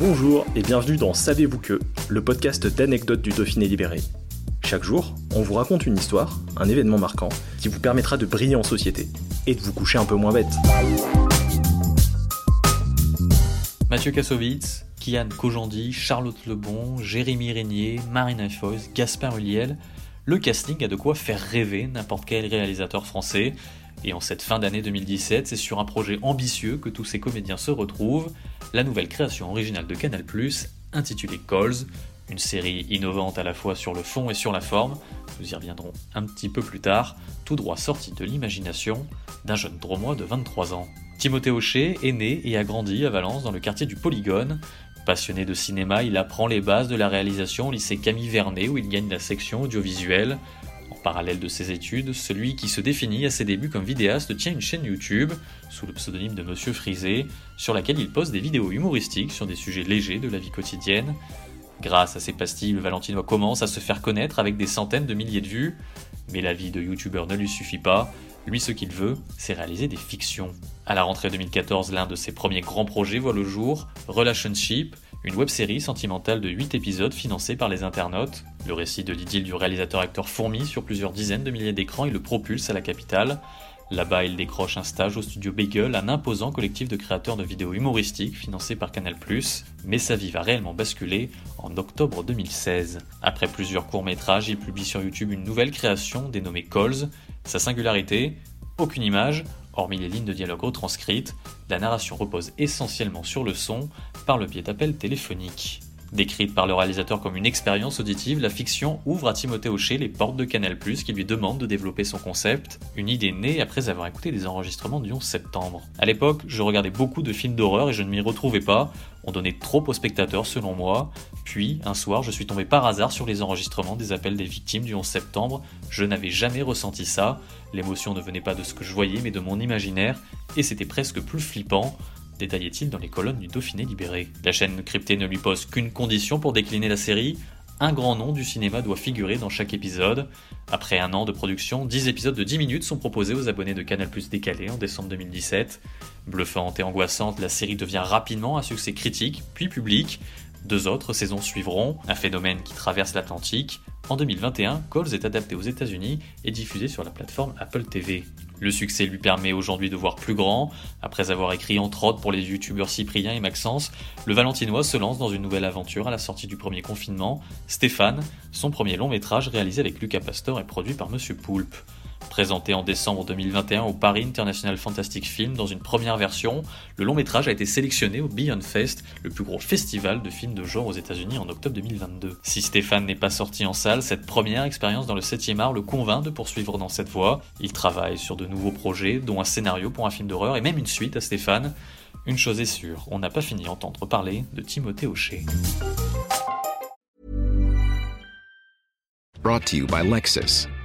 Bonjour et bienvenue dans Savez-vous que, le podcast d'anecdotes du Dauphiné libéré. Chaque jour, on vous raconte une histoire, un événement marquant, qui vous permettra de briller en société et de vous coucher un peu moins bête. Mathieu Kassovitz, Kian Kojandi, Charlotte Lebon, Jérémy Régnier, Marina Foyce, Gaspard Huliel, le casting a de quoi faire rêver n'importe quel réalisateur français. Et en cette fin d'année 2017, c'est sur un projet ambitieux que tous ces comédiens se retrouvent, la nouvelle création originale de Canal+, intitulée Calls, une série innovante à la fois sur le fond et sur la forme, nous y reviendrons un petit peu plus tard, tout droit sorti de l'imagination d'un jeune dromois de 23 ans. Timothée Hochet est né et a grandi à Valence dans le quartier du Polygone. Passionné de cinéma, il apprend les bases de la réalisation au lycée Camille Vernet où il gagne la section audiovisuelle. En parallèle de ses études, celui qui se définit à ses débuts comme vidéaste tient une chaîne YouTube, sous le pseudonyme de Monsieur Frisé, sur laquelle il poste des vidéos humoristiques sur des sujets légers de la vie quotidienne. Grâce à ses pastilles, le commence à se faire connaître avec des centaines de milliers de vues. Mais la vie de youtubeur ne lui suffit pas. Lui, ce qu'il veut, c'est réaliser des fictions. À la rentrée 2014, l'un de ses premiers grands projets voit le jour, Relationship, une web-série sentimentale de 8 épisodes financée par les internautes. Le récit de l'idylle du réalisateur-acteur fourmi sur plusieurs dizaines de milliers d'écrans et le propulse à la capitale. Là-bas, il décroche un stage au studio Bagel, un imposant collectif de créateurs de vidéos humoristiques financé par Canal+, mais sa vie va réellement basculer en octobre 2016. Après plusieurs courts-métrages, il publie sur YouTube une nouvelle création dénommée Calls. Sa singularité Aucune image, hormis les lignes de dialogue retranscrites, la narration repose essentiellement sur le son, le biais d'appels téléphoniques. Décrite par le réalisateur comme une expérience auditive, la fiction ouvre à Timothée Hochet les portes de Canal+, qui lui demande de développer son concept, une idée née après avoir écouté des enregistrements du 11 septembre. À l'époque, je regardais beaucoup de films d'horreur et je ne m'y retrouvais pas, on donnait trop aux spectateurs selon moi, puis un soir je suis tombé par hasard sur les enregistrements des appels des victimes du 11 septembre, je n'avais jamais ressenti ça, l'émotion ne venait pas de ce que je voyais mais de mon imaginaire, et c'était presque plus flippant, détaillait-il dans les colonnes du Dauphiné libéré. La chaîne cryptée ne lui pose qu'une condition pour décliner la série, un grand nom du cinéma doit figurer dans chaque épisode. Après un an de production, 10 épisodes de 10 minutes sont proposés aux abonnés de Canal Plus décalé en décembre 2017. Bluffante et angoissante, la série devient rapidement un succès critique, puis public. Deux autres saisons suivront, un phénomène qui traverse l'Atlantique. En 2021, Calls est adapté aux États-Unis et diffusé sur la plateforme Apple TV. Le succès lui permet aujourd'hui de voir plus grand. Après avoir écrit entre autres pour les youtubeurs Cyprien et Maxence, le Valentinois se lance dans une nouvelle aventure à la sortie du premier confinement, Stéphane, son premier long métrage réalisé avec Lucas Pastor et produit par Monsieur Poulpe. Présenté en décembre 2021 au Paris International Fantastic Film dans une première version, le long métrage a été sélectionné au Beyond Fest, le plus gros festival de films de genre aux États-Unis en octobre 2022. Si Stéphane n'est pas sorti en salle, cette première expérience dans le 7e art le convainc de poursuivre dans cette voie. Il travaille sur de nouveaux projets, dont un scénario pour un film d'horreur et même une suite à Stéphane. Une chose est sûre, on n'a pas fini d'entendre parler de Timothée Hochet. Brought to you by Lexus.